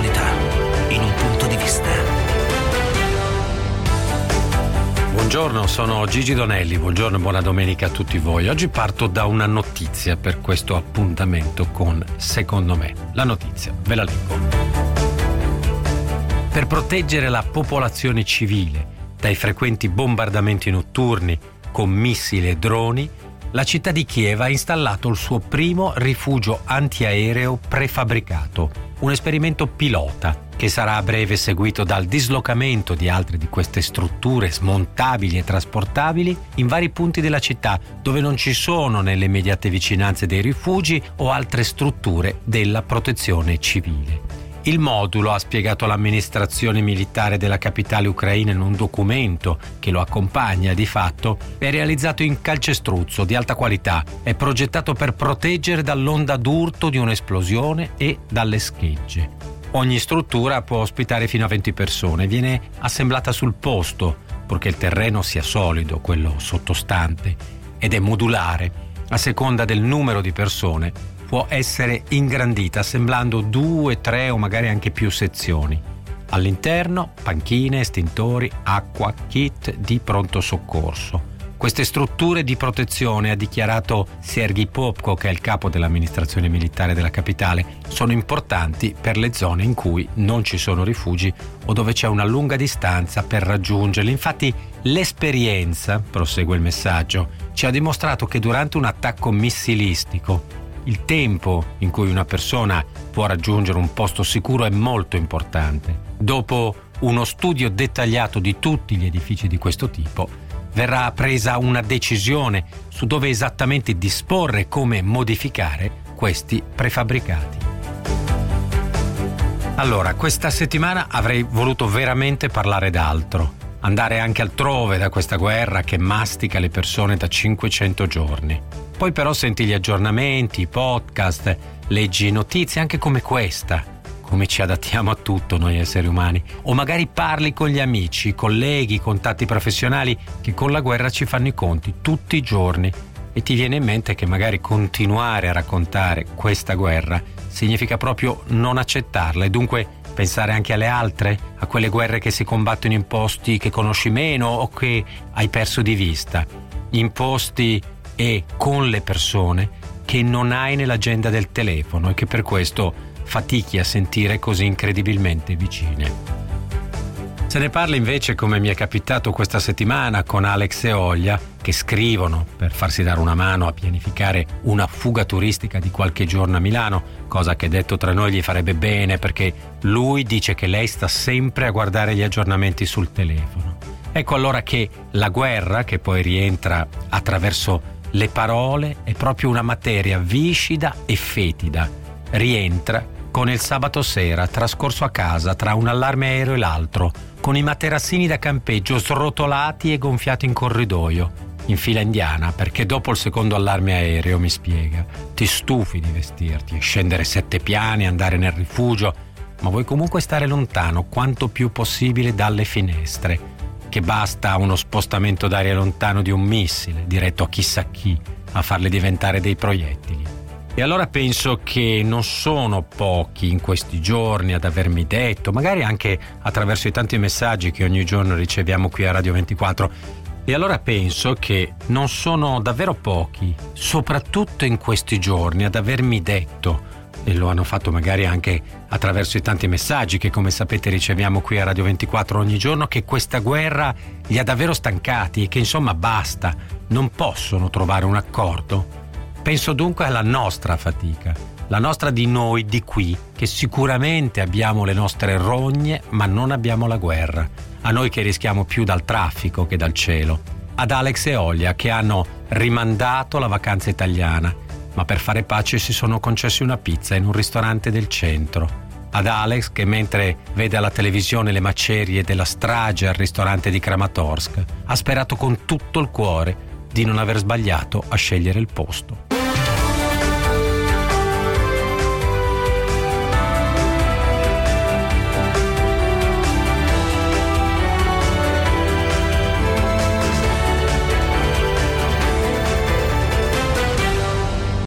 l'attualità in un punto di vista. Buongiorno, sono Gigi Donelli, buongiorno e buona domenica a tutti voi. Oggi parto da una notizia per questo appuntamento con Secondo me. La notizia, ve la leggo. Per proteggere la popolazione civile dai frequenti bombardamenti notturni con missili e droni, la città di Kiev ha installato il suo primo rifugio antiaereo prefabbricato un esperimento pilota che sarà a breve seguito dal dislocamento di altre di queste strutture smontabili e trasportabili in vari punti della città dove non ci sono nelle immediate vicinanze dei rifugi o altre strutture della protezione civile. Il modulo, ha spiegato l'amministrazione militare della capitale ucraina in un documento che lo accompagna di fatto, è realizzato in calcestruzzo di alta qualità, è progettato per proteggere dall'onda d'urto di un'esplosione e dalle schegge. Ogni struttura può ospitare fino a 20 persone, viene assemblata sul posto, purché il terreno sia solido, quello sottostante, ed è modulare a seconda del numero di persone può essere ingrandita assemblando due, tre o magari anche più sezioni. All'interno panchine, estintori, acqua, kit di pronto soccorso. Queste strutture di protezione, ha dichiarato Sergei Popko, che è il capo dell'amministrazione militare della capitale, sono importanti per le zone in cui non ci sono rifugi o dove c'è una lunga distanza per raggiungerli. Infatti l'esperienza, prosegue il messaggio, ci ha dimostrato che durante un attacco missilistico il tempo in cui una persona può raggiungere un posto sicuro è molto importante. Dopo uno studio dettagliato di tutti gli edifici di questo tipo, verrà presa una decisione su dove esattamente disporre e come modificare questi prefabbricati. Allora, questa settimana avrei voluto veramente parlare d'altro, andare anche altrove da questa guerra che mastica le persone da 500 giorni. Poi però senti gli aggiornamenti, i podcast, leggi notizie anche come questa, come ci adattiamo a tutto noi esseri umani, o magari parli con gli amici, colleghi, contatti professionali che con la guerra ci fanno i conti tutti i giorni. E ti viene in mente che magari continuare a raccontare questa guerra significa proprio non accettarla. E dunque pensare anche alle altre, a quelle guerre che si combattono in posti che conosci meno o che hai perso di vista, in posti e con le persone che non hai nell'agenda del telefono e che per questo fatichi a sentire così incredibilmente vicine. Se ne parla invece, come mi è capitato questa settimana, con Alex e Olja, che scrivono per farsi dare una mano a pianificare una fuga turistica di qualche giorno a Milano, cosa che detto tra noi gli farebbe bene perché lui dice che lei sta sempre a guardare gli aggiornamenti sul telefono. Ecco allora che la guerra, che poi rientra attraverso le parole è proprio una materia viscida e fetida. Rientra con il sabato sera trascorso a casa tra un allarme aereo e l'altro, con i materassini da campeggio srotolati e gonfiati in corridoio, in fila indiana, perché dopo il secondo allarme aereo, mi spiega, ti stufi di vestirti, scendere sette piani, andare nel rifugio, ma vuoi comunque stare lontano quanto più possibile dalle finestre che basta uno spostamento d'aria lontano di un missile diretto a chissà chi a farle diventare dei proiettili. E allora penso che non sono pochi in questi giorni ad avermi detto, magari anche attraverso i tanti messaggi che ogni giorno riceviamo qui a Radio 24, e allora penso che non sono davvero pochi, soprattutto in questi giorni, ad avermi detto e lo hanno fatto magari anche attraverso i tanti messaggi che come sapete riceviamo qui a Radio 24 ogni giorno, che questa guerra li ha davvero stancati e che insomma basta, non possono trovare un accordo. Penso dunque alla nostra fatica, la nostra di noi di qui, che sicuramente abbiamo le nostre rogne ma non abbiamo la guerra, a noi che rischiamo più dal traffico che dal cielo, ad Alex e Olia che hanno rimandato la vacanza italiana ma per fare pace si sono concessi una pizza in un ristorante del centro. Ad Alex che mentre vede alla televisione le macerie della strage al ristorante di Kramatorsk ha sperato con tutto il cuore di non aver sbagliato a scegliere il posto.